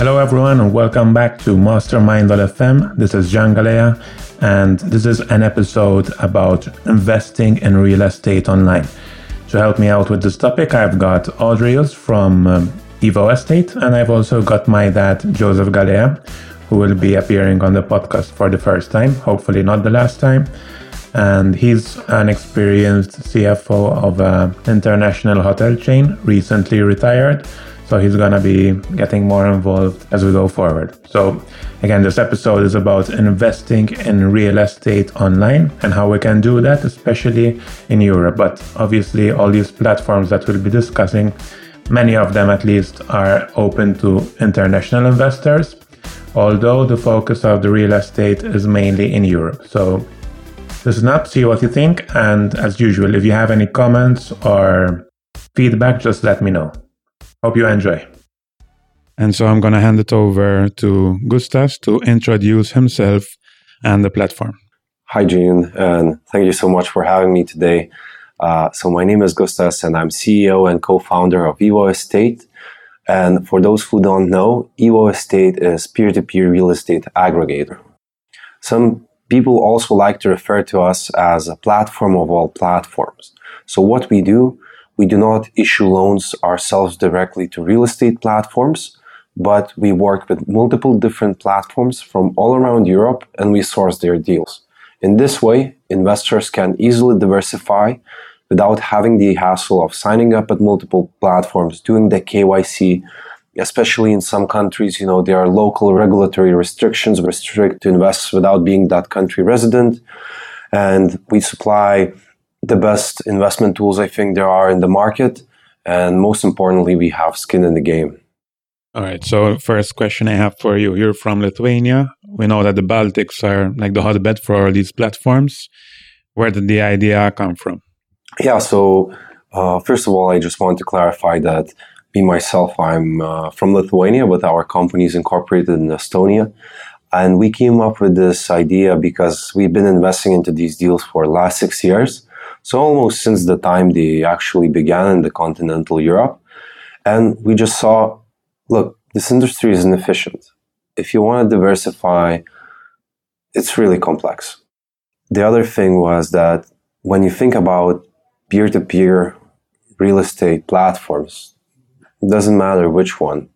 Hello, everyone, and welcome back to Mastermind.fm. This is Gian Galea, and this is an episode about investing in real estate online. To help me out with this topic, I've got Audrius from um, Evo Estate, and I've also got my dad, Joseph Galea, who will be appearing on the podcast for the first time, hopefully not the last time. And he's an experienced CFO of an international hotel chain, recently retired. So he's gonna be getting more involved as we go forward. So again, this episode is about investing in real estate online and how we can do that, especially in Europe. But obviously, all these platforms that we'll be discussing, many of them at least, are open to international investors although the focus of the real estate is mainly in Europe. So listen up, see what you think, and as usual, if you have any comments or feedback, just let me know. Hope you enjoy. And so I'm going to hand it over to Gustas to introduce himself and the platform. Hi, Gene, and thank you so much for having me today. Uh, so, my name is Gustas, and I'm CEO and co founder of Evo Estate. And for those who don't know, Evo Estate is peer-to-peer real estate aggregator. Some people also like to refer to us as a platform of all platforms. So what we do, we do not issue loans ourselves directly to real estate platforms, but we work with multiple different platforms from all around Europe and we source their deals. In this way, investors can easily diversify without having the hassle of signing up at multiple platforms, doing the KYC, especially in some countries, you know, there are local regulatory restrictions restrict to invest without being that country resident. And we supply the best investment tools I think there are in the market. And most importantly, we have skin in the game. All right. So, first question I have for you you're from Lithuania. We know that the Baltics are like the hotbed for all these platforms. Where did the idea come from? Yeah, so uh, first of all, I just want to clarify that me myself, I'm uh, from Lithuania, but our company is incorporated in Estonia. And we came up with this idea because we've been investing into these deals for the last six years. So almost since the time they actually began in the continental Europe. And we just saw, look, this industry is inefficient. If you want to diversify, it's really complex. The other thing was that when you think about peer to peer real estate platforms, it doesn't matter which one,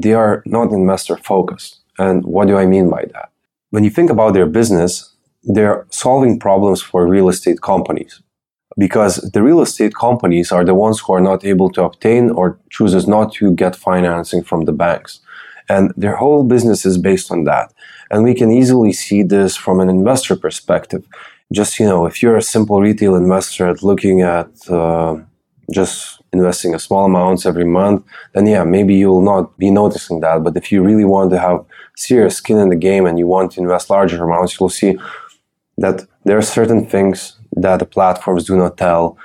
they are not investor focused. And what do I mean by that? When you think about their business, they're solving problems for real estate companies because the real estate companies are the ones who are not able to obtain or chooses not to get financing from the banks. And their whole business is based on that. And we can easily see this from an investor perspective just you know if you're a simple retail investor looking at uh, just investing a small amounts every month then yeah maybe you'll not be noticing that but if you really want to have serious skin in the game and you want to invest larger amounts you'll see that there are certain things that the platforms do not tell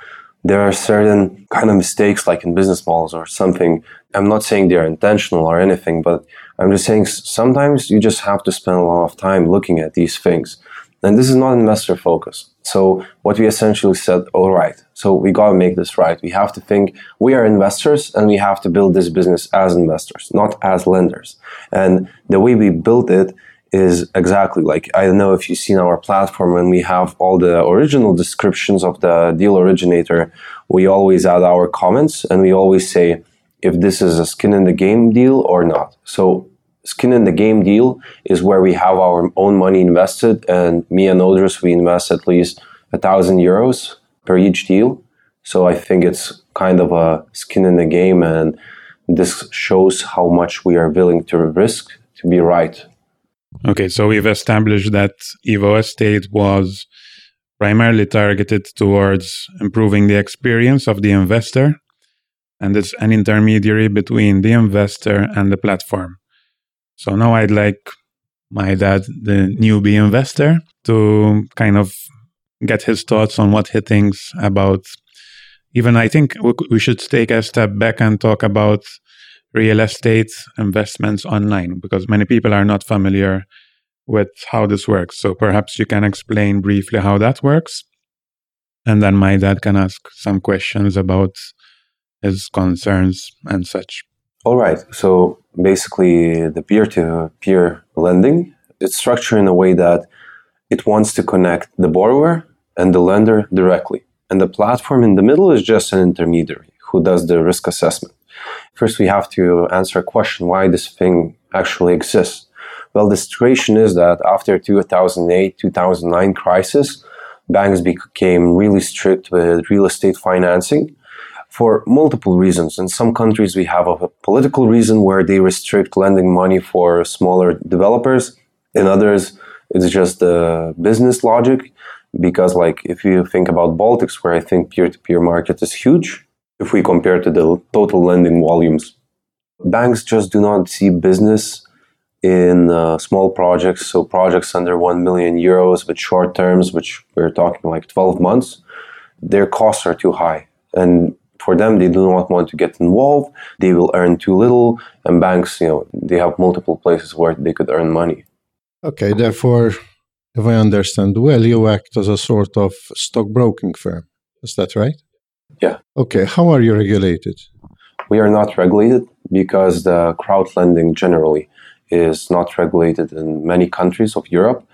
there are certain kind of mistakes like in business models or something i'm not saying they're intentional or anything but i'm just saying sometimes you just have to spend a lot of time looking at these things and this is not investor focus. So what we essentially said, all right, so we got to make this right. We have to think we are investors and we have to build this business as investors, not as lenders. And the way we built it is exactly like, I don't know if you've seen our platform when we have all the original descriptions of the deal originator, we always add our comments and we always say if this is a skin in the game deal or not. So skin in the game deal is where we have our own money invested, and me and Audrius we invest at least a thousand euros per each deal. So I think it's kind of a skin in the game, and this shows how much we are willing to risk to be right. Okay, so we've established that Evo Estate was primarily targeted towards improving the experience of the investor, and it's an intermediary between the investor and the platform. So now I'd like my dad, the newbie investor, to kind of get his thoughts on what he thinks about. Even I think we should take a step back and talk about real estate investments online because many people are not familiar with how this works. So perhaps you can explain briefly how that works. And then my dad can ask some questions about his concerns and such. All right. So basically the peer-to-peer lending. It's structured in a way that it wants to connect the borrower and the lender directly. And the platform in the middle is just an intermediary who does the risk assessment. First, we have to answer a question why this thing actually exists. Well, the situation is that after 2008 2009 crisis, banks became really strict with real estate financing for multiple reasons. In some countries, we have a political reason where they restrict lending money for smaller developers. In others, it's just the business logic. Because, like, if you think about Baltics, where I think peer-to-peer market is huge, if we compare to the total lending volumes, banks just do not see business in uh, small projects. So projects under 1 million euros with short terms, which we're talking like 12 months, their costs are too high. And for them, they do not want to get involved. They will earn too little, and banks, you know, they have multiple places where they could earn money. Okay, therefore, if I understand well, you act as a sort of stockbroking firm. Is that right? Yeah. Okay, how are you regulated? We are not regulated because the crowd lending generally is not regulated in many countries of Europe.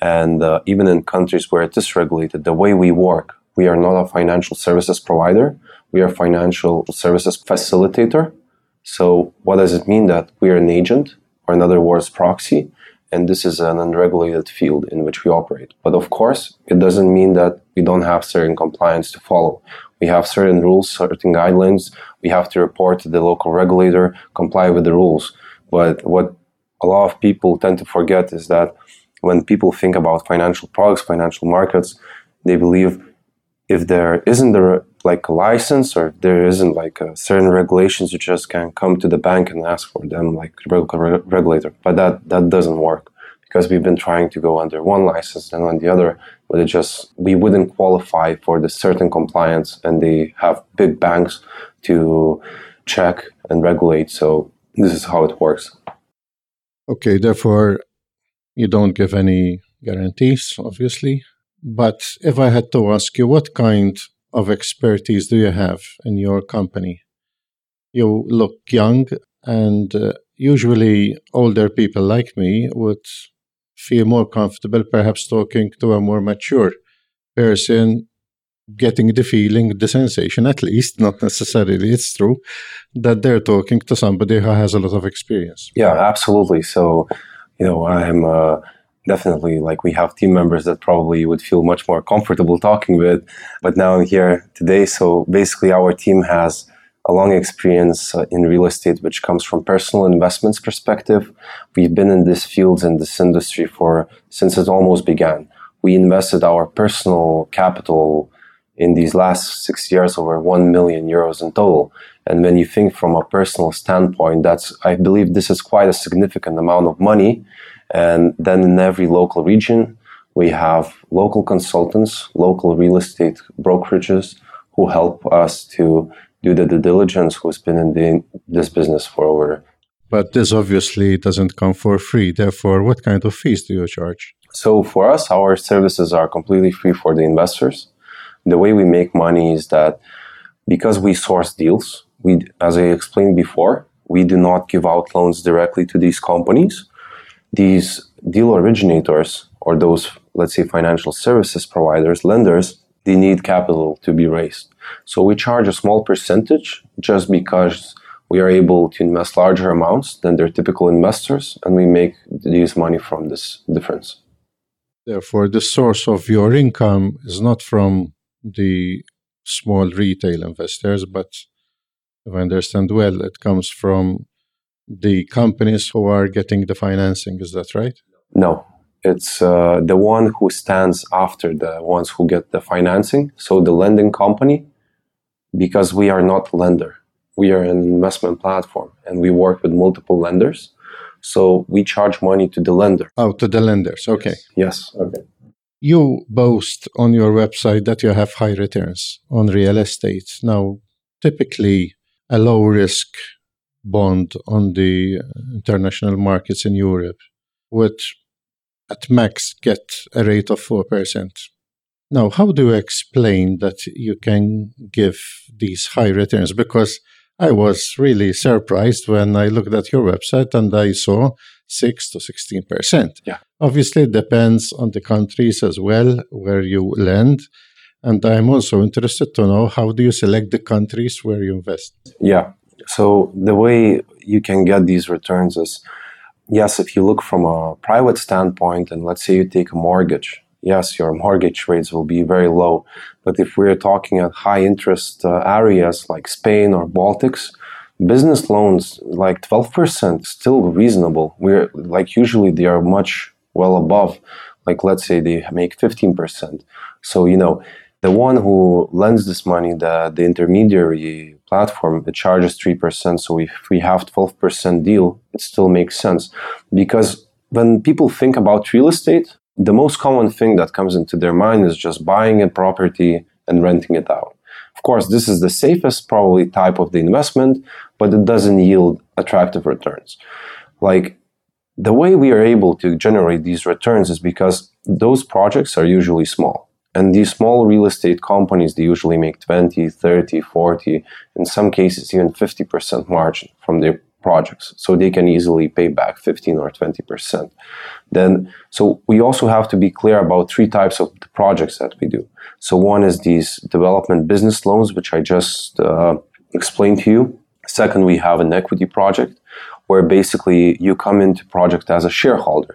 And uh, even in countries where it is regulated, the way we work, we are not a financial services provider we are financial services facilitator. So what does it mean that we are an agent, or in other words, proxy? And this is an unregulated field in which we operate. But of course, it doesn't mean that we don't have certain compliance to follow. We have certain rules, certain guidelines. We have to report to the local regulator, comply with the rules. But what a lot of people tend to forget is that when people think about financial products, financial markets, they believe if there isn't the like a license or if there isn't like certain regulations, you just can come to the bank and ask for them like regulator. But that that doesn't work because we've been trying to go under one license and on the other, but it just we wouldn't qualify for the certain compliance, and they have big banks to check and regulate. So this is how it works. Okay, therefore, you don't give any guarantees, obviously. But if I had to ask you, what kind of expertise do you have in your company? You look young, and uh, usually older people like me would feel more comfortable perhaps talking to a more mature person getting the feeling, the sensation, at least, not necessarily, it's true, that they're talking to somebody who has a lot of experience. Yeah, absolutely. So, you know, I'm uh, definitely like we have team members that probably would feel much more comfortable talking with but now i'm here today so basically our team has a long experience uh, in real estate which comes from personal investments perspective. We've been in this field and this industry for since it almost began. We invested our personal capital in these last six years over 1 million euros in total. And when you think from a personal standpoint that's i believe this is quite a significant amount of money. And then in every local region, we have local consultants, local real estate brokerages who help us to do the due diligence, who's been in the, this business for over. But this obviously doesn't come for free. Therefore, what kind of fees do you charge? So for us, our services are completely free for the investors. The way we make money is that because we source deals, we, as I explained before, we do not give out loans directly to these companies these deal originators or those, let's say, financial services providers, lenders, they need capital to be raised. So we charge a small percentage just because we are able to invest larger amounts than their typical investors, and we make these money from this difference. Therefore, the source of your income is not from the small retail investors, but if I understand well, it comes from the companies who are getting the financing. Is that right? No, it's uh, the one who stands after the ones who get the financing. So the lending company, because we are not a lender, we are an investment platform and we work with multiple lenders. So we charge money to the lender. Oh, to the lenders. Okay. Yes. yes. Okay. You boast on your website that you have high returns on real estate. Now, typically, a low risk bond on the uh, international markets in Europe would at max get a rate of 4%. Now, how do you explain that you can give these high returns? Because I was really surprised when I looked at your website and I saw 6 to 16%. Yeah. Obviously, it depends on the countries as well where you lend. And I'm also interested to know how do you select the countries where you invest? Yeah. So the way you can get these returns is yes, if you look from a private standpoint, and let's say you take a mortgage, yes, your mortgage rates will be very low. But if we're talking at high interest uh, areas like Spain or Baltics, business loans like 12% still reasonable. We're like usually they are much well above, like let's say they make 15%. So, you know, the one who lends this money, the, the intermediary platform, it charges 3%. So if we have 12% deal, it still makes sense. Because when people think about real estate, the most common thing that comes into their mind is just buying a property and renting it out. Of course, this is the safest probably type of the investment, but it doesn't yield attractive returns. Like the way we are able to generate these returns is because those projects are usually small. And these small real estate companies, they usually make 20, 30, 40, in some cases, even 50% margin from their projects. So they can easily pay back 15 or 20%. Then, so we also have to be clear about three types of projects that we do. So one is these development business loans, which I just uh, explained to you. Second, we have an equity project where basically you come into project as a shareholder.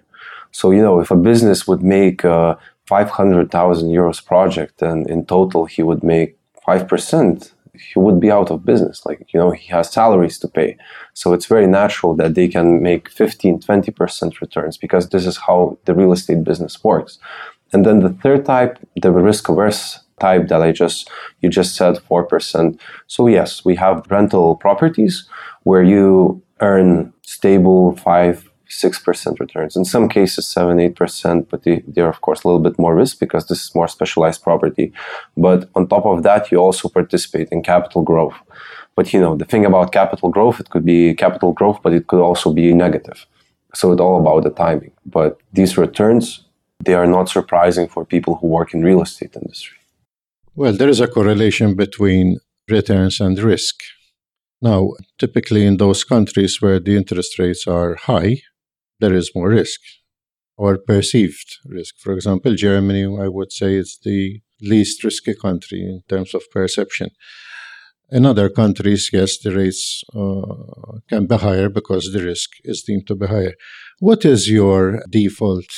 So, you know, if a business would make a 500,000 euros project and in total he would make 5%, he would be out of business. Like, you know, he has salaries to pay. So it's very natural that they can make 15, 20% returns because this is how the real estate business works. And then the third type, the risk averse type that I just, you just said 4%. So yes, we have rental properties where you earn stable 5, 6% returns. In some cases, 7 8%, but they, they're, of course, a little bit more risk because this is more specialized property. But on top of that, you also participate in capital growth. But you know, the thing about capital growth, it could be capital growth, but it could also be negative. So it's all about the timing. But these returns, they are not surprising for people who work in real estate industry. Well, there is a correlation between returns and risk. Now, typically in those countries where the interest rates are high, there is more risk or perceived risk. For example, Germany, I would say, is the least risky country in terms of perception. In other countries, yes, the rates uh, can be higher because the risk is deemed to be higher. What is your default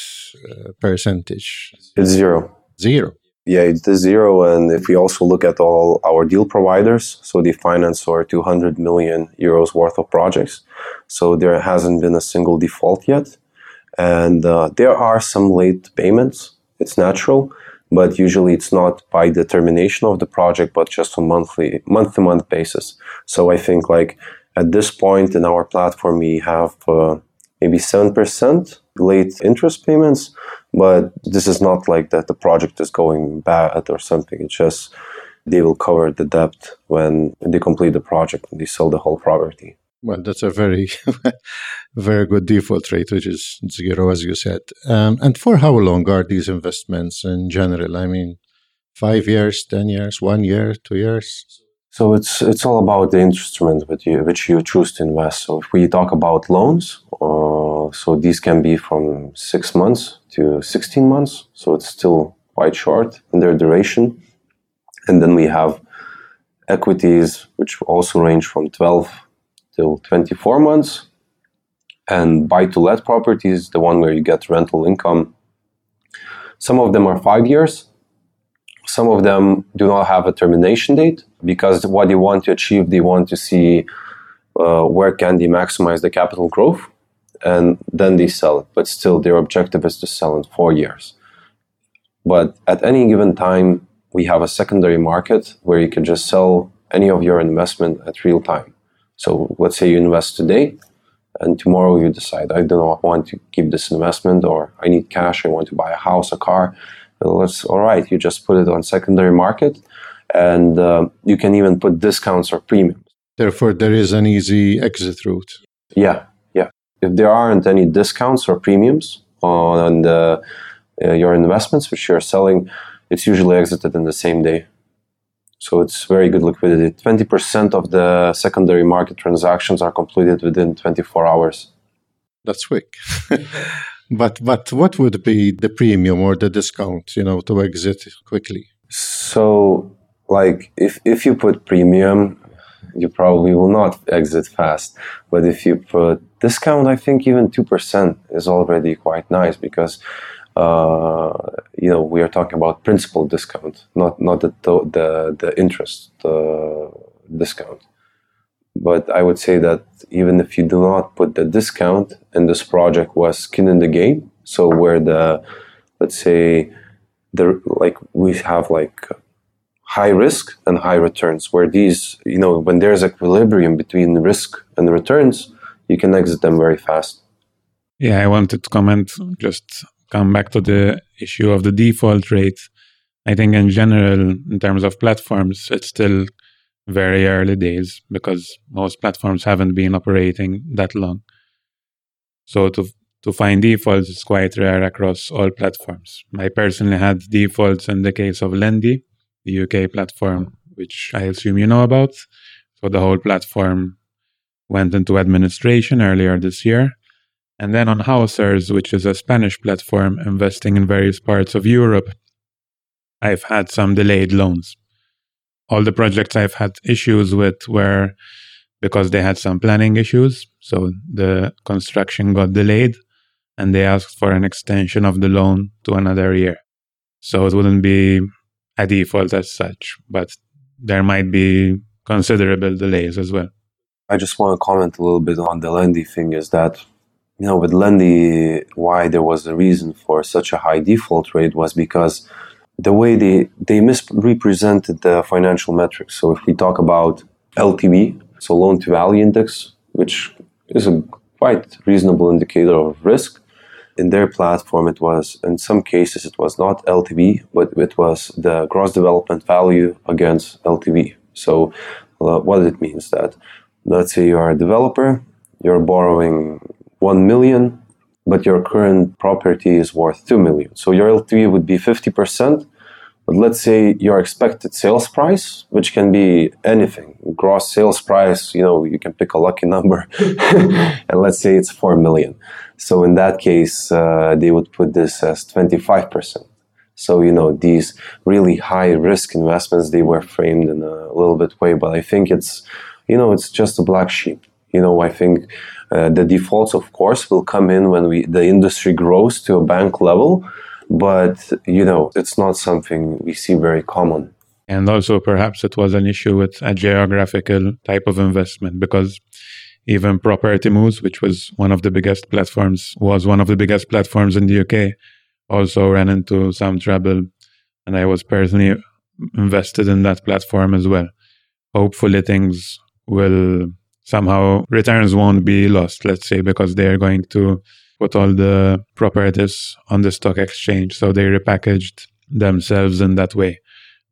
uh, percentage? It's zero. Zero. Yeah, it's the zero. And if we also look at all our deal providers, so they finance our 200 million euros worth of projects. So there hasn't been a single default yet. And uh, there are some late payments. It's natural, but usually it's not by determination of the project, but just on monthly, month to month basis. So I think like at this point in our platform, we have uh, maybe 7% late interest payments but this is not like that the project is going bad or something. It's just they will cover the debt when they complete the project and they sell the whole property. Well, that's a very, very good default rate, which is zero, as you said. Um, and for how long are these investments in general? I mean, five years, ten years, one year, two years. So it's it's all about the instrument which you which you choose to invest. So if we talk about loans, uh, so these can be from six months to 16 months. So it's still quite short in their duration. And then we have equities, which also range from 12 till 24 months. And buy to let properties, the one where you get rental income. Some of them are five years. Some of them do not have a termination date because what they want to achieve, they want to see uh, where can they maximize the capital growth and then they sell it. But still, their objective is to sell in four years. But at any given time, we have a secondary market where you can just sell any of your investment at real time. So let's say you invest today, and tomorrow you decide I do not want to keep this investment, or I need cash, I want to buy a house, a car. Well, that's all right. You just put it on secondary market, and uh, you can even put discounts or premiums. Therefore, there is an easy exit route. Yeah, yeah. if there aren't any discounts or premiums on the, uh, your investments which you're selling, it's usually exited in the same day. So it's very good liquidity. 20% of the secondary market transactions are completed within 24 hours. That's quick. but but what would be the premium or the discount, you know, to exit quickly? So like if if you put premium, you probably will not exit fast. But if you put discount, I think even 2% is already quite nice because uh, you know we are talking about principal discount, not not the the the interest uh, discount. But I would say that even if you do not put the discount, and this project was skin in the game, so where the let's say the like we have like high risk and high returns, where these you know when there's equilibrium between risk and returns, you can exit them very fast. Yeah, I wanted to comment just come back to the issue of the default rate, I think in general, in terms of platforms, it's still very early days because most platforms haven't been operating that long. So to to find defaults is quite rare across all platforms. I personally had defaults in the case of Lendy, the UK platform, which I assume you know about. So the whole platform went into administration earlier this year. And then on Housers, which is a Spanish platform investing in various parts of Europe, I've had some delayed loans. All the projects I've had issues with were because they had some planning issues. So the construction got delayed and they asked for an extension of the loan to another year. So it wouldn't be a default as such, but there might be considerable delays as well. I just want to comment a little bit on the lending thing is that you know, with Lendy, why there was a reason for such a high default rate was because the way they, they misrepresented the financial metrics. So if we talk about LTV, so loan to value index, which is a quite reasonable indicator of risk, in their platform, it was, in some cases, it was not LTV, but it was the gross development value against LTV. So uh, what it means that, let's say you are a developer, you're borrowing 1 million, but your current property is worth 2 million. So your LTV would be 50%. But let's say your expected sales price, which can be anything, gross sales price, you know, you can pick a lucky number, and let's say it's 4 million. So in that case, uh, they would put this as 25%. So, you know, these really high risk investments, they were framed in a little bit way, but I think it's, you know, it's just a black sheep. You know, I think uh, the defaults, of course, will come in when we the industry grows to a bank level, but you know it's not something we see very common. And also, perhaps it was an issue with a geographical type of investment because even Property Moose, which was one of the biggest platforms, was one of the biggest platforms in the UK, also ran into some trouble. And I was personally invested in that platform as well. Hopefully, things will somehow returns won't be lost, let's say, because they're going to put all the properties on the stock exchange. So they repackaged themselves in that way.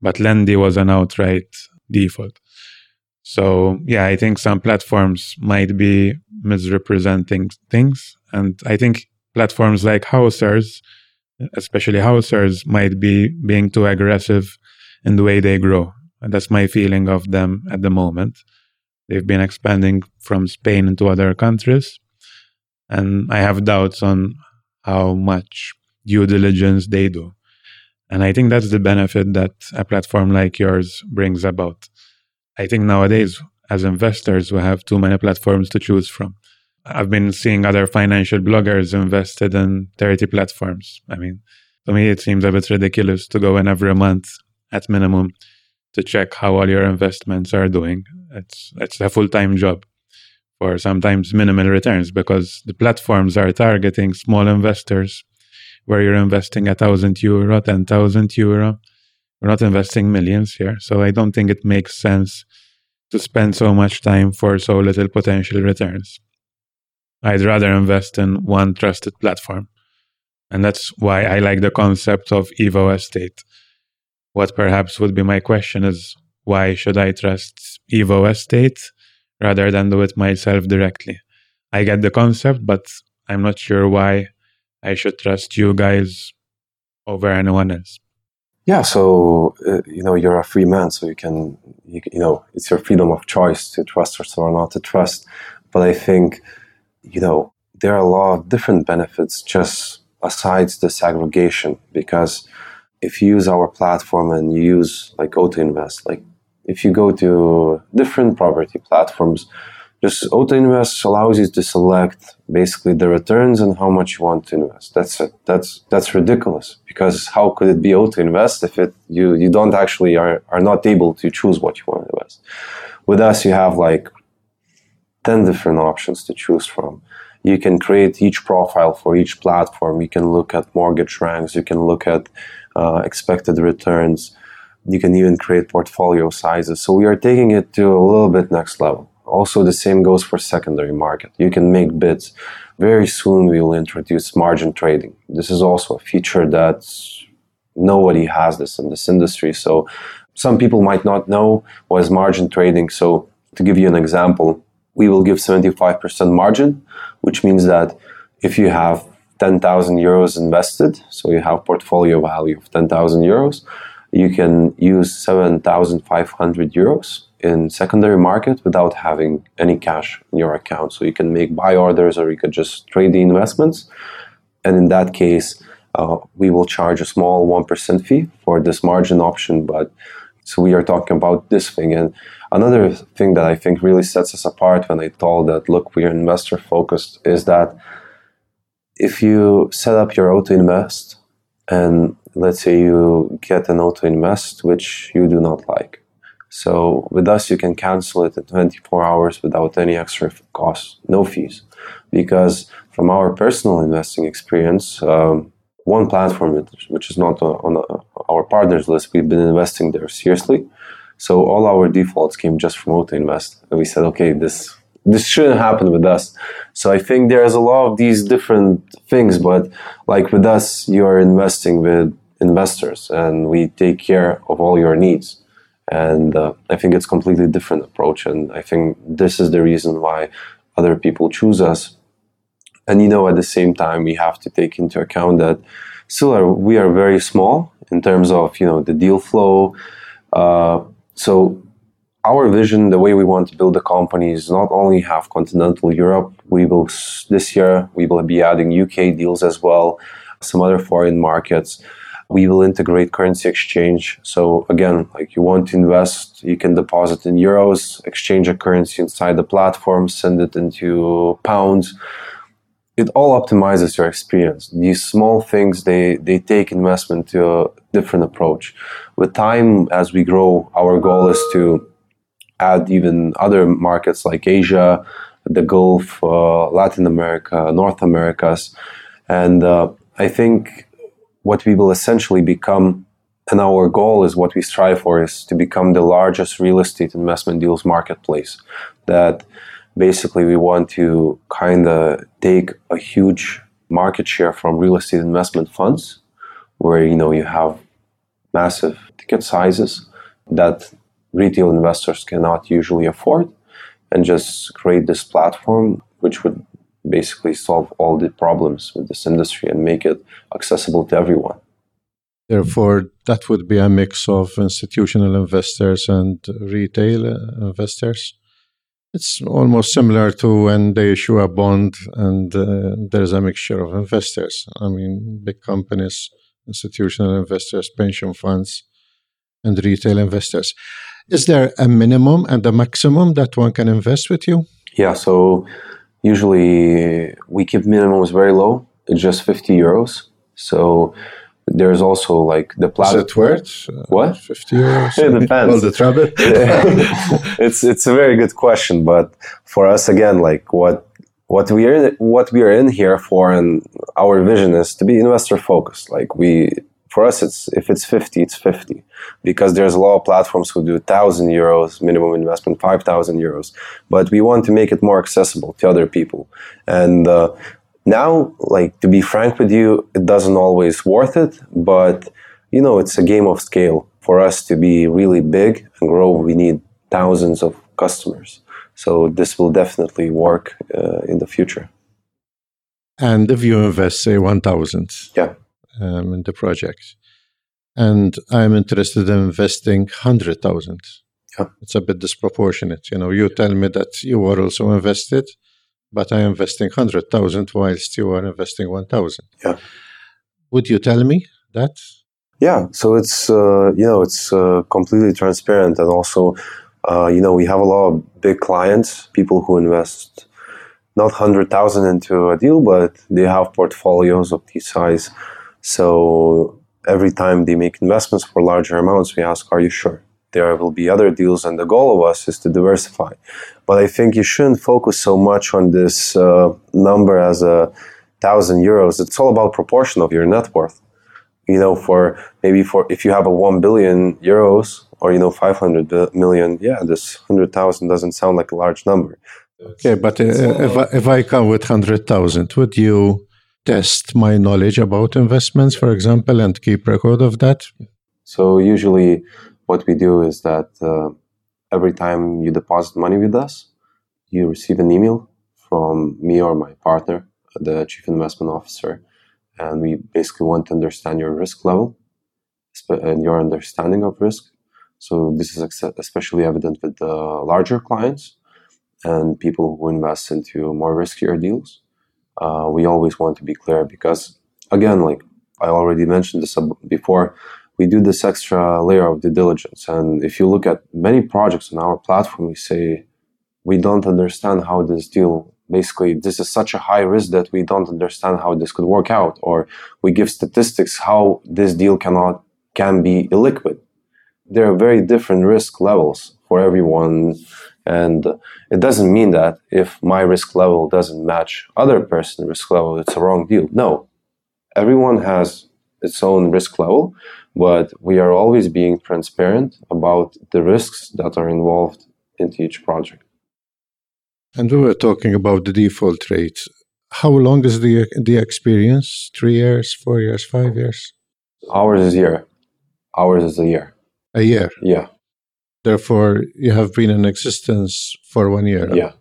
But Lendy was an outright default. So yeah, I think some platforms might be misrepresenting things. And I think platforms like Housers, especially Housers, might be being too aggressive in the way they grow. And that's my feeling of them at the moment. They've been expanding from Spain into other countries. And I have doubts on how much due diligence they do. And I think that's the benefit that a platform like yours brings about. I think nowadays, as investors, we have too many platforms to choose from. I've been seeing other financial bloggers invested in 30 platforms. I mean, to me, it seems a bit ridiculous to go in every month at minimum to check how all your investments are doing. It's it's a full time job for sometimes minimal returns because the platforms are targeting small investors where you're investing a thousand euro, ten thousand euro. We're not investing millions here, so I don't think it makes sense to spend so much time for so little potential returns. I'd rather invest in one trusted platform. And that's why I like the concept of Evo Estate what perhaps would be my question is why should I trust Evo Estate rather than do it myself directly? I get the concept, but I'm not sure why I should trust you guys over anyone else. Yeah, so uh, you know you're a free man, so you can you, you know it's your freedom of choice to trust us or not to trust. But I think you know there are a lot of different benefits just aside the aggregation because if you use our platform and you use like auto invest like if you go to different property platforms just auto invest allows you to select basically the returns and how much you want to invest that's it that's that's ridiculous because how could it be auto invest if it you you don't actually are, are not able to choose what you want to invest with us you have like 10 different options to choose from you can create each profile for each platform. You can look at mortgage ranks. You can look at uh, expected returns. You can even create portfolio sizes. So we are taking it to a little bit next level. Also, the same goes for secondary market. You can make bids. Very soon, we will introduce margin trading. This is also a feature that nobody has this in this industry. So some people might not know what is margin trading. So to give you an example, we will give 75% margin, which means that if you have 10,000 euros invested, so you have portfolio value of 10,000 euros, you can use 7,500 euros in secondary market without having any cash in your account. So you can make buy orders or you could just trade the investments. And in that case, uh, we will charge a small 1% fee for this margin option, but so we are talking about this thing. And another thing that I think really sets us apart when I told that, look, we are investor focused, is that if you set up your auto invest and let's say you get an auto invest which you do not like. So with us, you can cancel it in 24 hours without any extra costs, no fees. Because from our personal investing experience, um, one platform which is not on our partners list. We've been investing there seriously. So all our defaults came just from Auto Invest. And we said, okay, this this shouldn't happen with us. So I think there's a lot of these different things, but like with us, you're investing with investors and we take care of all your needs. And uh, I think it's completely different approach. And I think this is the reason why other people choose us and you know, at the same time, we have to take into account that still are, we are very small in terms of you know the deal flow. Uh, so our vision, the way we want to build the company, is not only have continental Europe. We will this year we will be adding UK deals as well, some other foreign markets. We will integrate currency exchange. So again, like you want to invest, you can deposit in euros, exchange a currency inside the platform, send it into pounds it all optimizes your experience. These small things, they, they take investment to a different approach. With time, as we grow, our goal is to add even other markets like Asia, the Gulf, uh, Latin America, North Americas. And uh, I think what we will essentially become, and our goal is what we strive for, is to become the largest real estate investment deals marketplace. That basically we want to kind of take a huge market share from real estate investment funds where you know you have massive ticket sizes that retail investors cannot usually afford and just create this platform which would basically solve all the problems with this industry and make it accessible to everyone therefore that would be a mix of institutional investors and retail investors it's almost similar to when they issue a bond and uh, there's a mixture of investors. I mean, big companies, institutional investors, pension funds, and retail investors. Is there a minimum and a maximum that one can invest with you? Yeah, so usually we keep minimums very low. It's just 50 euros. So there's also like the platform. Is it worth uh, what? Fifty euros. it depends. All the trouble. it's it's a very good question, but for us again, like what what we are what we are in here for, and our vision is to be investor focused. Like we for us, it's if it's fifty, it's fifty, because there's a lot of platforms who do thousand euros minimum investment, five thousand euros, but we want to make it more accessible to other people, and uh, now, like to be frank with you, it doesn't always worth it, but you know, it's a game of scale. For us to be really big and grow, we need thousands of customers. So this will definitely work uh, in the future. And if you invest, say, 1,000 yeah. Um, in the project, and I'm interested in investing 100,000. Yeah. It's a bit disproportionate. You know, you tell me that you are also invested, but I am investing 100,000 whilst you are investing 1,000. Yeah. Would you tell me that? Yeah, so it's uh, you know it's uh, completely transparent, and also uh, you know we have a lot of big clients, people who invest not hundred thousand into a deal, but they have portfolios of this size. So every time they make investments for larger amounts, we ask, "Are you sure?" There will be other deals, and the goal of us is to diversify. But I think you shouldn't focus so much on this uh, number as a thousand euros. It's all about proportion of your net worth you know, for maybe for if you have a 1 billion euros or, you know, 500 million, yeah, this 100,000 doesn't sound like a large number. Okay, but uh, if, I, if I come with 100,000, would you test my knowledge about investments, for example, and keep record of that? So, usually, what we do is that uh, every time you deposit money with us, you receive an email from me or my partner, the chief investment officer, and we basically want to understand your risk level and your understanding of risk. So this is especially evident with the larger clients and people who invest into more riskier deals. Uh, we always want to be clear because, again, like I already mentioned this before, we do this extra layer of due diligence. And if you look at many projects on our platform, we say we don't understand how this deal basically this is such a high risk that we don't understand how this could work out or we give statistics how this deal cannot can be illiquid there are very different risk levels for everyone and it doesn't mean that if my risk level doesn't match other person risk level it's a wrong deal no everyone has its own risk level but we are always being transparent about the risks that are involved into each project and we were talking about the default rates. How long is the the experience? Three years, four years, five years? Ours is a year. Ours is a year. A year. Yeah. Therefore, you have been in existence for one year. Yeah.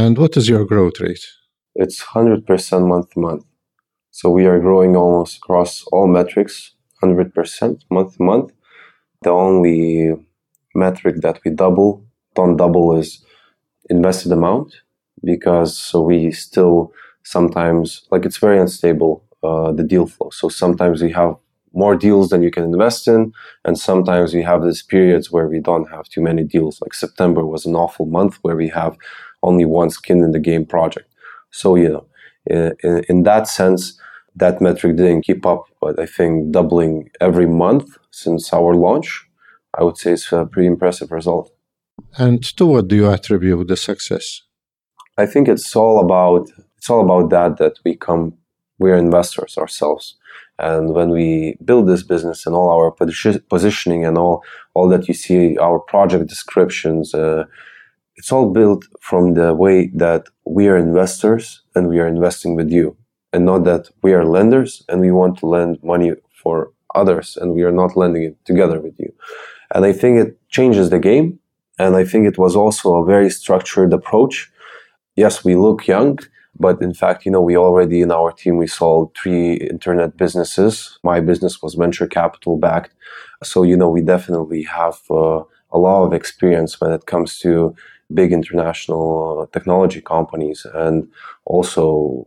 And what is your growth rate? It's hundred percent month to month. So we are growing almost across all metrics, hundred percent month to month. The only metric that we double don't double is invested amount because so we still sometimes like it's very unstable uh, the deal flow so sometimes we have more deals than you can invest in and sometimes we have these periods where we don't have too many deals like september was an awful month where we have only one skin in the game project so you know in, in that sense that metric didn't keep up but i think doubling every month since our launch i would say it's a pretty impressive result and to what do you attribute the success? I think it's all about it's all about that that we come we're investors ourselves. And when we build this business and all our positioning and all all that you see, our project descriptions, uh, it's all built from the way that we are investors and we are investing with you, and not that we are lenders and we want to lend money for others and we are not lending it together with you. And I think it changes the game and I think it was also a very structured approach. Yes, we look young, but in fact, you know, we already in our team, we sold three internet businesses. My business was venture capital backed. So, you know, we definitely have uh, a lot of experience when it comes to big international uh, technology companies. And also,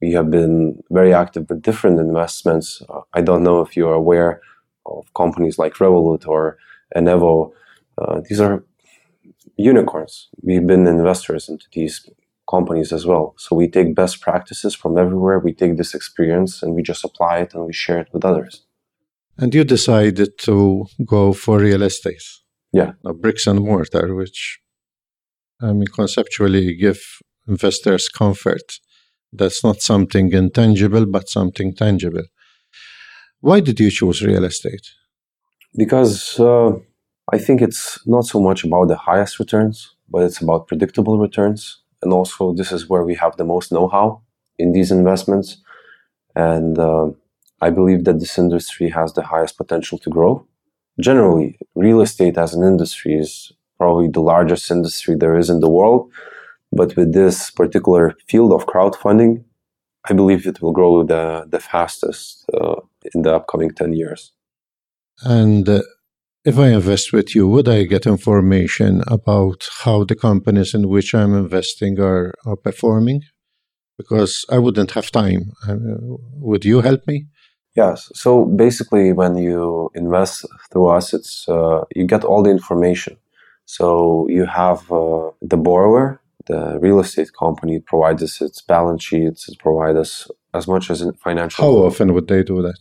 we have been very active with different investments. Uh, I don't know if you're aware of companies like Revolut or Enevo. Uh, these are unicorns. We've been investors into these companies as well. So we take best practices from everywhere. We take this experience and we just apply it and we share it with others. And you decided to go for real estate. Yeah. Now, bricks and mortar, which I mean, conceptually give investors comfort. That's not something intangible, but something tangible. Why did you choose real estate? Because uh, I think it's not so much about the highest returns, but it's about predictable returns. And also, this is where we have the most know how in these investments. And uh, I believe that this industry has the highest potential to grow. Generally, real estate as an industry is probably the largest industry there is in the world. But with this particular field of crowdfunding, I believe it will grow the, the fastest uh, in the upcoming 10 years. And uh, if I invest with you, would I get information about how the companies in which I'm investing are, are performing? Because I wouldn't have time. Would you help me? Yes. So basically, when you invest through us, it's uh, you get all the information. So you have uh, the borrower, the real estate company provides us its balance sheets, it provides us as much as financial. How often would they do that?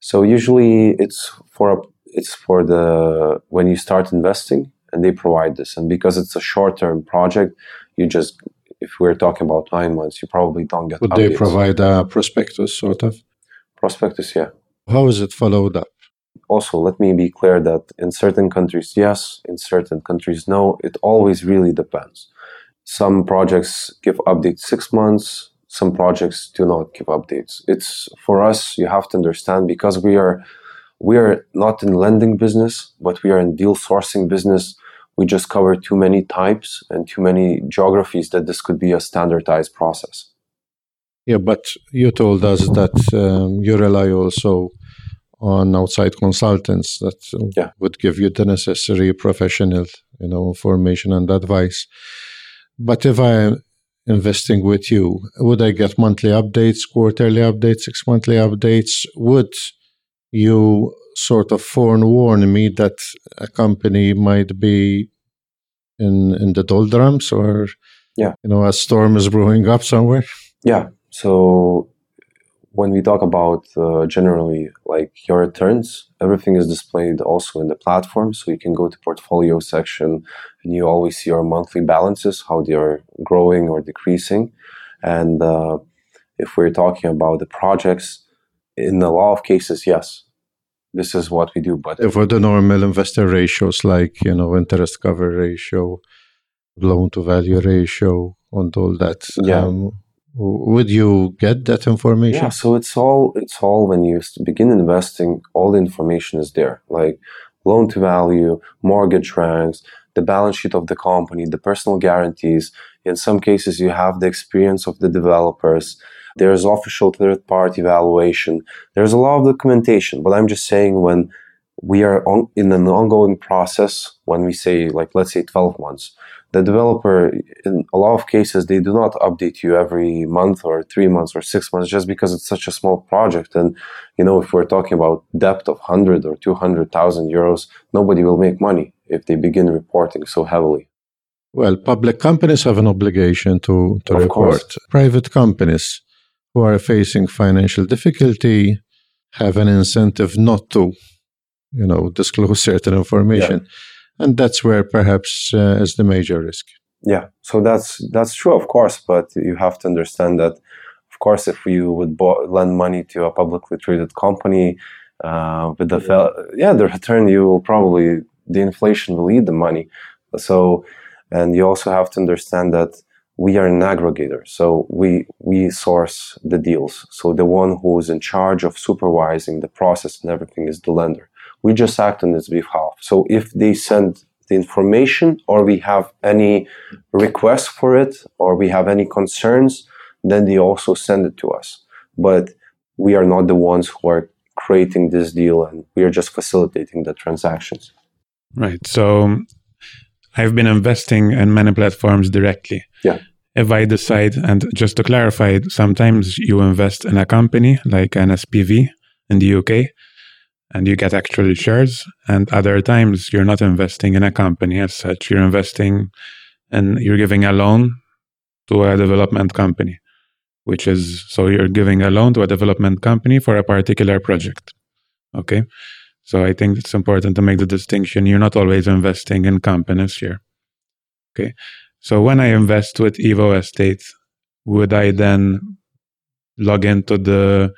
So usually it's for a, it's for the when you start investing and they provide this, and because it's a short term project, you just if we're talking about nine months, you probably don't get. Would updates. they provide a prospectus, sort of? Prospectus, yeah. How is it followed up? Also, let me be clear that in certain countries, yes, in certain countries, no. It always really depends. Some projects give updates six months, some projects do not give updates. It's for us, you have to understand because we are we are not in lending business, but we are in deal sourcing business. We just cover too many types and too many geographies that this could be a standardized process. Yeah, but you told us that um, you rely also on outside consultants that yeah. would give you the necessary professional, you know, information and advice. But if I'm investing with you, would I get monthly updates, quarterly updates, six monthly updates? Would you sort of forewarn me that a company might be in in the doldrums or yeah you know a storm is brewing up somewhere yeah so when we talk about uh, generally like your returns, everything is displayed also in the platform. So you can go to portfolio section and you always see your monthly balances, how they are growing or decreasing. And uh, if we're talking about the projects, in a lot of cases, yes, this is what we do. But for the normal investor ratios, like you know, interest cover ratio, loan to value ratio, and all that, yeah. Um, would you get that information yeah so it's all it's all when you begin investing all the information is there like loan to value mortgage ranks the balance sheet of the company the personal guarantees in some cases you have the experience of the developers there's official third party evaluation there's a lot of documentation but i'm just saying when we are on, in an ongoing process when we say like let's say 12 months the developer in a lot of cases they do not update you every month or three months or six months just because it's such a small project. And you know if we're talking about debt of 100 or 200000 euros nobody will make money if they begin reporting so heavily. Well public companies have an obligation to, to of report. Course. private companies who are facing financial difficulty have an incentive not to you know disclose certain information yeah and that's where perhaps uh, is the major risk. Yeah, so that's that's true, of course, but you have to understand that, of course, if you would bo- lend money to a publicly traded company, uh, with the fel- yeah, the return you will probably the inflation will eat the money. So, and you also have to understand that we are an aggregator, so we we source the deals. So the one who is in charge of supervising the process and everything is the lender we just act on its behalf. So if they send the information or we have any requests for it or we have any concerns, then they also send it to us. But we are not the ones who are creating this deal and we are just facilitating the transactions. Right. So I've been investing in many platforms directly. Yeah. If I decide, and just to clarify, sometimes you invest in a company like an SPV in the UK, and you get actual shares. And other times you're not investing in a company as such. You're investing and you're giving a loan to a development company, which is so you're giving a loan to a development company for a particular project. Okay. So I think it's important to make the distinction. You're not always investing in companies here. Okay. So when I invest with Evo Estate, would I then log into the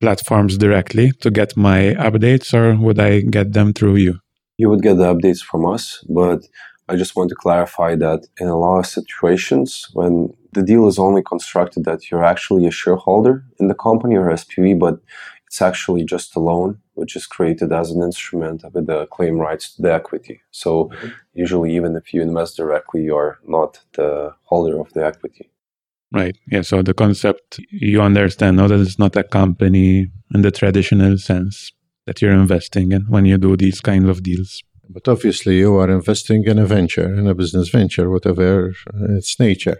platforms directly to get my updates, or would I get them through you? You would get the updates from us, but I just want to clarify that in a lot of situations, when the deal is only constructed that you're actually a shareholder in the company or SPV, but it's actually just a loan, which is created as an instrument with the claim rights to the equity. So, mm-hmm. usually, even if you invest directly, you're not the holder of the equity. Right. Yeah. So the concept you understand now that it's not a company in the traditional sense that you're investing in when you do these kinds of deals. But obviously, you are investing in a venture, in a business venture, whatever its nature.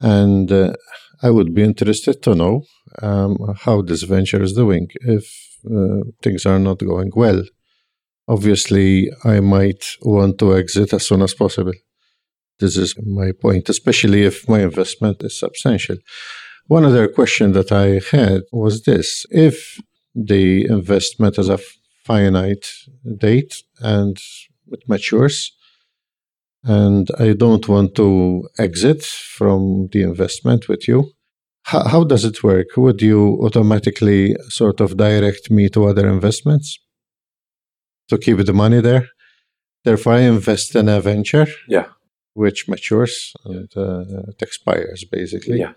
And uh, I would be interested to know um, how this venture is doing if uh, things are not going well. Obviously, I might want to exit as soon as possible. This is my point, especially if my investment is substantial. One other question that I had was this if the investment has a finite date and it matures, and I don't want to exit from the investment with you, how, how does it work? Would you automatically sort of direct me to other investments to keep the money there? Therefore, I invest in a venture. Yeah which matures and uh, it expires basically. Yeah.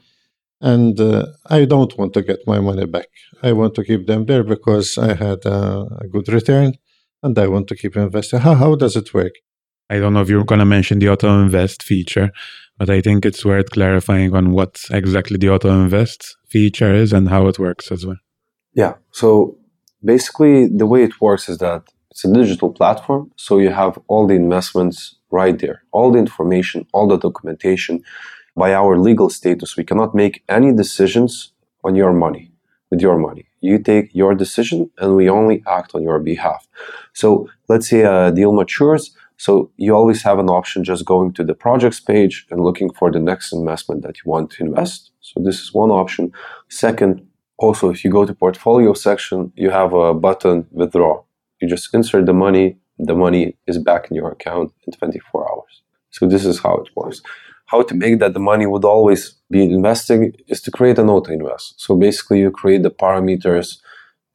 And uh, I don't want to get my money back. I want to keep them there because I had a, a good return and I want to keep investing. How, how does it work? I don't know if you're going to mention the auto invest feature, but I think it's worth clarifying on what exactly the auto invest feature is and how it works as well. Yeah. So basically, the way it works is that it's a digital platform. So you have all the investments right there. All the information, all the documentation. By our legal status, we cannot make any decisions on your money, with your money. You take your decision and we only act on your behalf. So let's say a deal matures. So you always have an option just going to the projects page and looking for the next investment that you want to invest. So this is one option. Second, also if you go to portfolio section, you have a button withdraw. You just insert the money the money is back in your account in 24 hours. So this is how it works. How to make that the money would always be investing is to create an auto invest. So basically, you create the parameters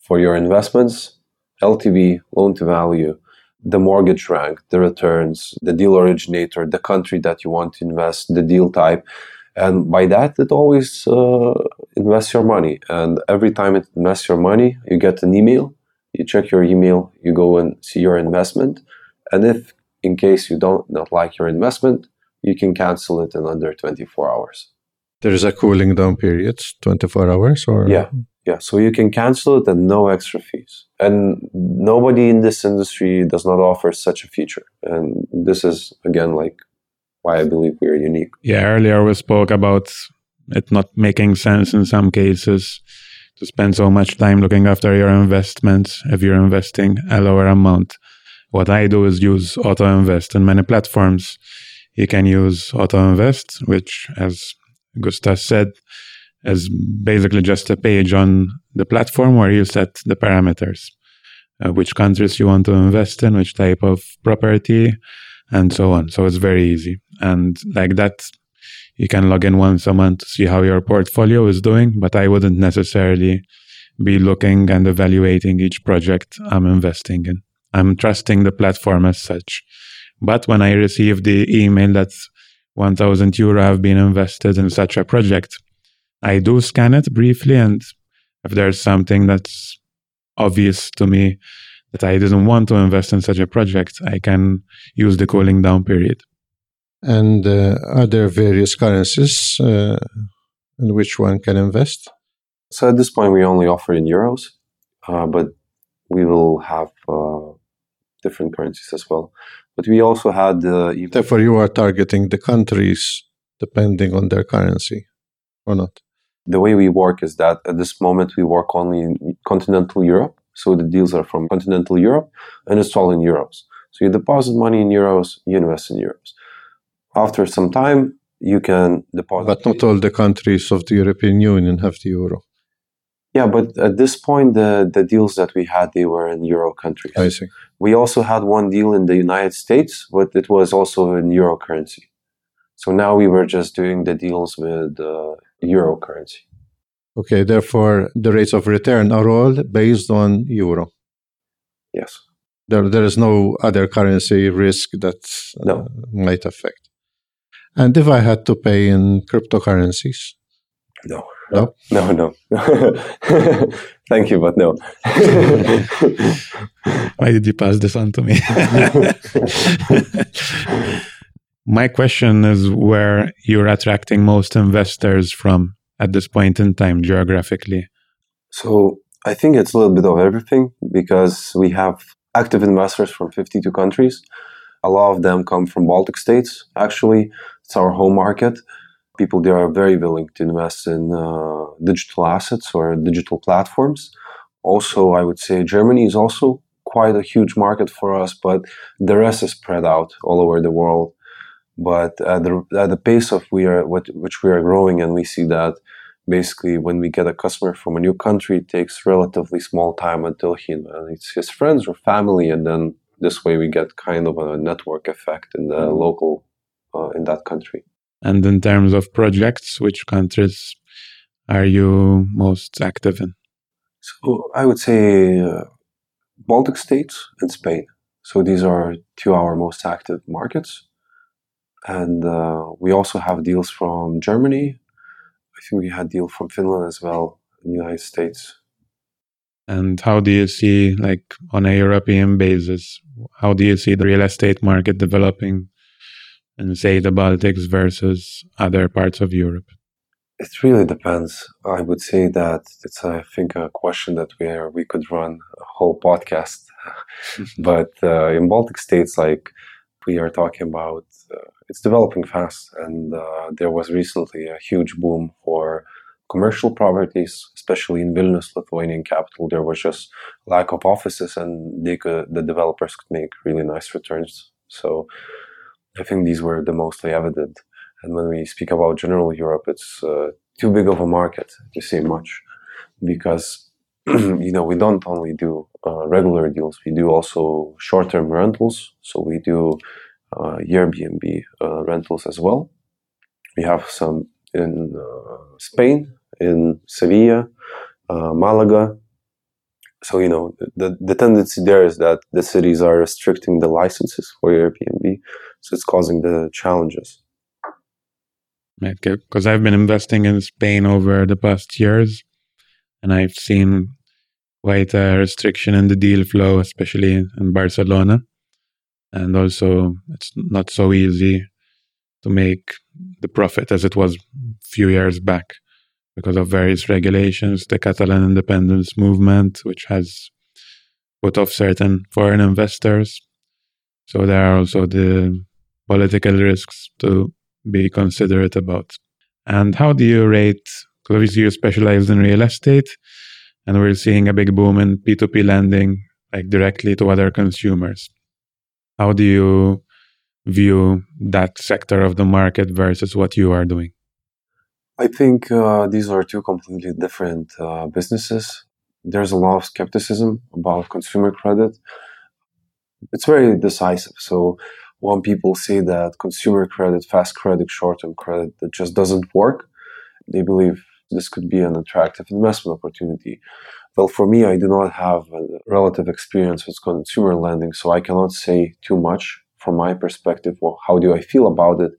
for your investments, LTV, loan to value, the mortgage rank, the returns, the deal originator, the country that you want to invest, the deal type. And by that, it always uh, invests your money. And every time it invests your money, you get an email you check your email, you go and see your investment, and if in case you don't not like your investment, you can cancel it in under 24 hours. There is a cooling down period, 24 hours, or yeah, yeah. So you can cancel it and no extra fees. And nobody in this industry does not offer such a feature. And this is again like why I believe we are unique. Yeah, earlier we spoke about it not making sense in some cases to spend so much time looking after your investments if you're investing a lower amount. What I do is use Auto Invest in many platforms. You can use Auto Invest, which, as Gustav said, is basically just a page on the platform where you set the parameters, uh, which countries you want to invest in, which type of property, and so on. So it's very easy. And like that, you can log in once a month to see how your portfolio is doing, but I wouldn't necessarily be looking and evaluating each project I'm investing in. I'm trusting the platform as such. But when I receive the email that 1000 euro have been invested in such a project, I do scan it briefly. And if there's something that's obvious to me that I didn't want to invest in such a project, I can use the cooling down period. And uh, are there various currencies uh, in which one can invest? So at this point, we only offer in euros, uh, but we will have uh, different currencies as well. But we also had. Uh, Therefore, you are targeting the countries depending on their currency, or not? The way we work is that at this moment we work only in continental Europe. So the deals are from continental Europe, and it's all in euros. So you deposit money in euros, you invest in euros after some time, you can deposit. But not all the countries of the European Union have the euro. Yeah, but at this point, the, the deals that we had, they were in euro countries. I see. We also had one deal in the United States, but it was also in euro currency. So now we were just doing the deals with uh, euro currency. Okay, therefore, the rates of return are all based on euro. Yes. There, there is no other currency risk that uh, no. might affect. And if I had to pay in cryptocurrencies? No. No? No, no. Thank you, but no. Why did you pass this on to me? My question is where you're attracting most investors from at this point in time geographically. So I think it's a little bit of everything because we have active investors from 52 countries. A lot of them come from Baltic states. Actually, it's our home market. People there are very willing to invest in uh, digital assets or digital platforms. Also, I would say Germany is also quite a huge market for us, but the rest is spread out all over the world. But at the, at the pace of we are, what, which we are growing, and we see that basically when we get a customer from a new country, it takes relatively small time until he it's his friends or family, and then this way we get kind of a network effect in the mm-hmm. local uh, in that country. And in terms of projects, which countries are you most active in? So I would say uh, Baltic states and Spain. So these are two our most active markets. And uh, we also have deals from Germany. I think we had deal from Finland as well in the United States. And how do you see, like on a European basis, how do you see the real estate market developing in, say, the Baltics versus other parts of Europe? It really depends. I would say that it's, I think, a question that we are, we could run a whole podcast. but uh, in Baltic states, like we are talking about, uh, it's developing fast, and uh, there was recently a huge boom for commercial properties, especially in Vilnius, Lithuanian capital. There was just lack of offices, and they could, the developers could make really nice returns. So I think these were the mostly evident. And when we speak about general Europe, it's uh, too big of a market to say much because you know we don't only do uh, regular deals; we do also short-term rentals. So we do uh, Airbnb uh, rentals as well. We have some in uh, Spain, in Sevilla, uh, Malaga. So you know the the tendency there is that the cities are restricting the licenses for Airbnb, so it's causing the challenges. Because I've been investing in Spain over the past years, and I've seen quite a restriction in the deal flow, especially in Barcelona. And also, it's not so easy to make the profit as it was a few years back because of various regulations. The Catalan independence movement, which has put off certain foreign investors. So there are also the political risks to be considerate about. And how do you rate? Because obviously you specialize in real estate, and we're seeing a big boom in P2P lending, like directly to other consumers. How do you view that sector of the market versus what you are doing? I think uh, these are two completely different uh, businesses. There's a lot of skepticism about consumer credit. It's very decisive. So when people say that consumer credit, fast credit, short-term credit, that just doesn't work, they believe this could be an attractive investment opportunity. Well, for me, I do not have relative experience with consumer lending, so I cannot say too much from my perspective. Well, how do I feel about it?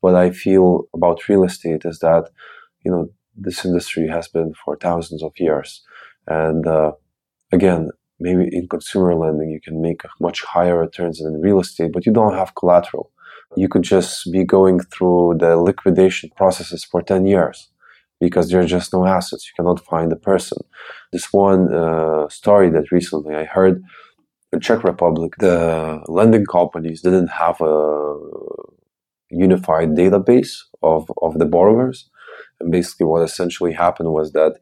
What I feel about real estate is that, you know, this industry has been for thousands of years. And uh, again, maybe in consumer lending you can make much higher returns than in real estate but you don't have collateral you could just be going through the liquidation processes for 10 years because there are just no assets. You cannot find the person. This one uh, story that recently i heard in czech republic the lending companies didn't have a unified database of, of the borrowers. And basically what essentially happened was that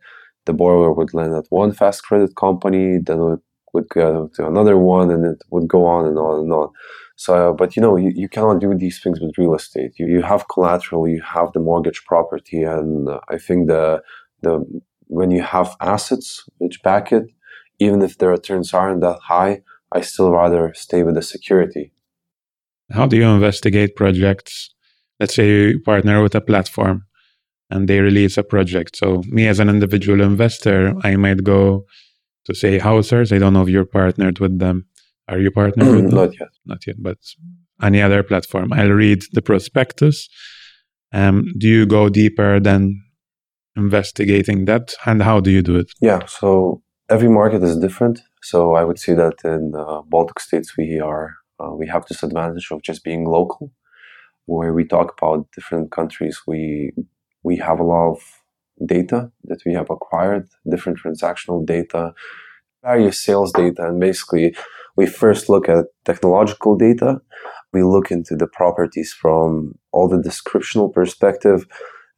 the borrower would lend at one fast credit company, then would would go to another one and it would go on and on and on. So, but you know, you, you cannot do these things with real estate. You, you have collateral, you have the mortgage property. And I think the, the, when you have assets which back it, even if the returns aren't that high, I still rather stay with the security. How do you investigate projects? Let's say you partner with a platform and they release a project. So, me as an individual investor, I might go to say Housers. I don't know if you're partnered with them. Are you partnered with them? Not yet. Not yet, but any other platform. I'll read the prospectus. Um, do you go deeper than investigating that? And how do you do it? Yeah, so every market is different. So I would say that in uh, Baltic states we are uh, we have this advantage of just being local. where we talk about different countries. We we have a lot of data that we have acquired, different transactional data, various sales data, and basically we first look at technological data. We look into the properties from all the descriptional perspective,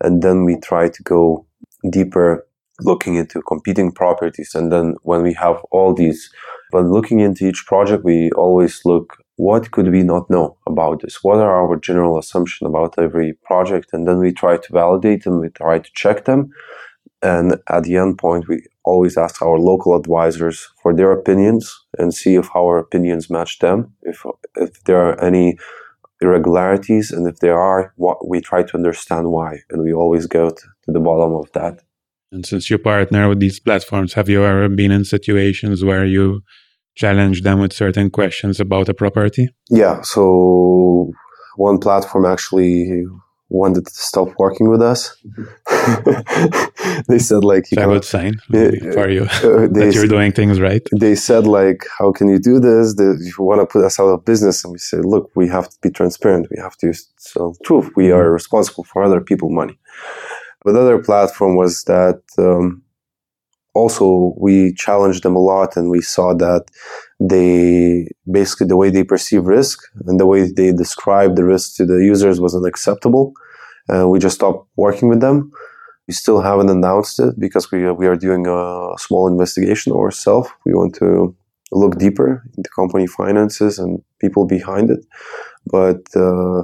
and then we try to go deeper looking into competing properties. And then when we have all these, when looking into each project, we always look what could we not know about this? What are our general assumptions about every project? And then we try to validate them, we try to check them. And at the end point, we always ask our local advisors for their opinions and see if our opinions match them. If, if there are any irregularities, and if there are, what we try to understand why. And we always go to the bottom of that. And since you partner with these platforms, have you ever been in situations where you challenge them with certain questions about a property? Yeah. So one platform actually wanted to stop working with us. they said like, you a good sign uh, for you uh, that you're doing things right. They said like, how can you do this? If you want to put us out of business, and we said, look, we have to be transparent. We have to tell truth. We are responsible for other people' money. But other platform was that um, also we challenged them a lot and we saw that they basically the way they perceive risk and the way they describe the risk to the users was unacceptable and we just stopped working with them. We still haven't announced it because we, we are doing a small investigation ourselves. We want to look deeper into company finances and people behind it. But uh,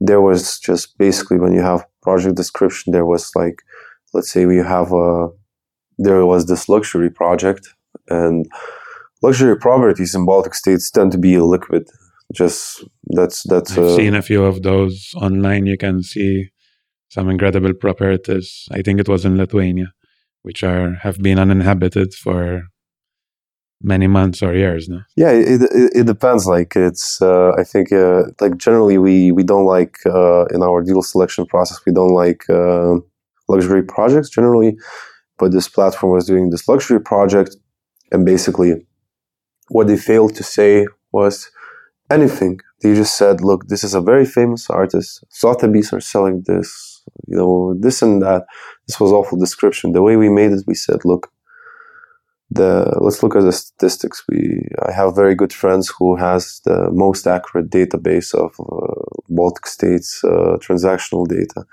there was just basically when you have project description there was like let's say we have a there was this luxury project, and luxury properties in Baltic states tend to be illiquid. Just that's that's. I've uh, seen a few of those online. You can see some incredible properties. I think it was in Lithuania, which are have been uninhabited for many months or years now. Yeah, it, it, it depends. Like it's, uh, I think, uh, like generally we we don't like uh, in our deal selection process we don't like uh, luxury projects generally but this platform was doing this luxury project and basically what they failed to say was anything. They just said look this is a very famous artist. Sotheby's are selling this you know this and that. This was awful description. The way we made it we said look the let's look at the statistics. We i have very good friends who has the most accurate database of uh, baltic states uh, transactional data.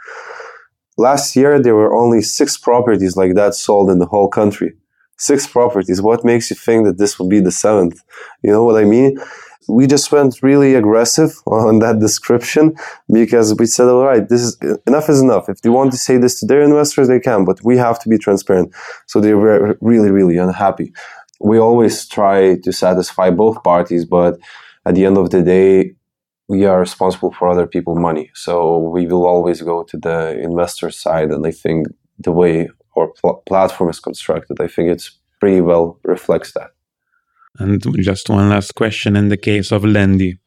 Last year, there were only six properties like that sold in the whole country. Six properties. What makes you think that this will be the seventh? You know what I mean? We just went really aggressive on that description because we said, all right, this is enough is enough. If they want to say this to their investors, they can, but we have to be transparent. So they were really, really unhappy. We always try to satisfy both parties, but at the end of the day, we are responsible for other people's money. So we will always go to the investor side. And I think the way our pl- platform is constructed, I think it's pretty well reflects that. And just one last question in the case of Lendy,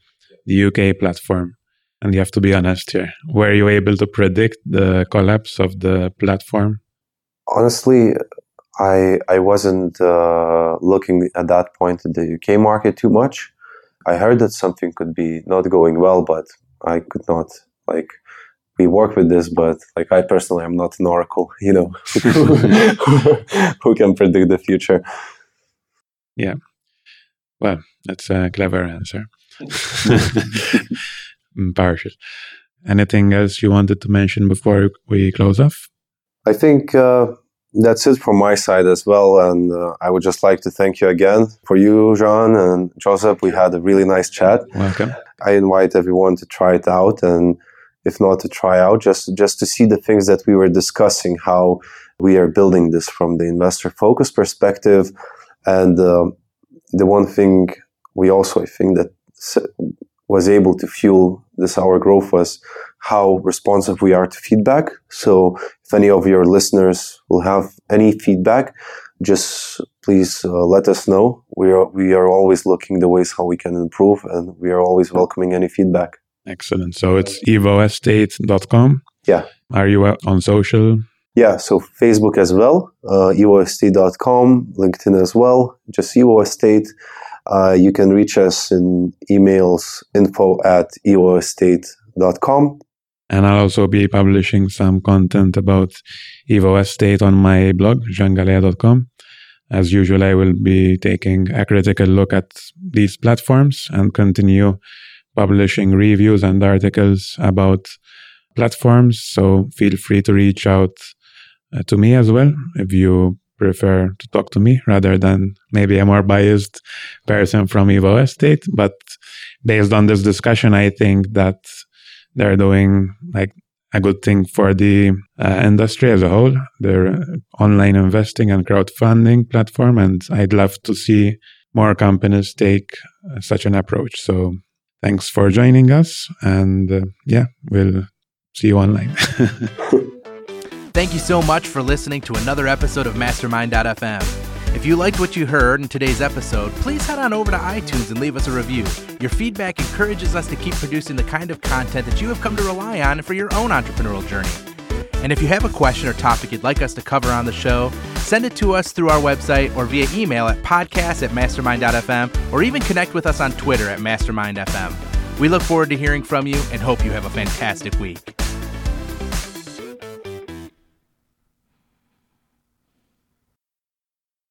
the UK platform, and you have to be honest here, were you able to predict the collapse of the platform? Honestly, I I wasn't uh, looking at that point at the UK market too much. I heard that something could be not going well, but I could not like we work with this, but like I personally am not an oracle, you know, who can predict the future. Yeah. Well, that's a clever answer. Partial. Anything else you wanted to mention before we close off? I think uh, that's it from my side as well. And uh, I would just like to thank you again for you, Jean and Joseph. We had a really nice chat. Welcome. I invite everyone to try it out. And if not to try out, just, just to see the things that we were discussing, how we are building this from the investor focus perspective. And uh, the one thing we also, I think that was able to fuel this our growth was how responsive we are to feedback. So if any of your listeners will have any feedback, just please uh, let us know. We are we are always looking the ways how we can improve, and we are always welcoming any feedback. Excellent. So it's evoestate.com. Yeah. Are you on social? Yeah, so Facebook as well, uh, evoestate.com, LinkedIn as well, just evoestate. Uh, you can reach us in emails info at evoestate.com. And I'll also be publishing some content about Evo Estate on my blog, jeangalea.com. As usual, I will be taking a critical look at these platforms and continue publishing reviews and articles about platforms. So feel free to reach out uh, to me as well if you prefer to talk to me rather than maybe a more biased person from Evo Estate. But based on this discussion, I think that they're doing like a good thing for the uh, industry as a whole. They're online investing and crowdfunding platform, and I'd love to see more companies take uh, such an approach. So thanks for joining us, and uh, yeah, we'll see you online. Thank you so much for listening to another episode of Mastermind.fm. If you liked what you heard in today's episode, please head on over to iTunes and leave us a review. Your feedback encourages us to keep producing the kind of content that you have come to rely on for your own entrepreneurial journey. And if you have a question or topic you'd like us to cover on the show, send it to us through our website or via email at podcast at mastermind.fm or even connect with us on Twitter at mastermind.fm. We look forward to hearing from you and hope you have a fantastic week.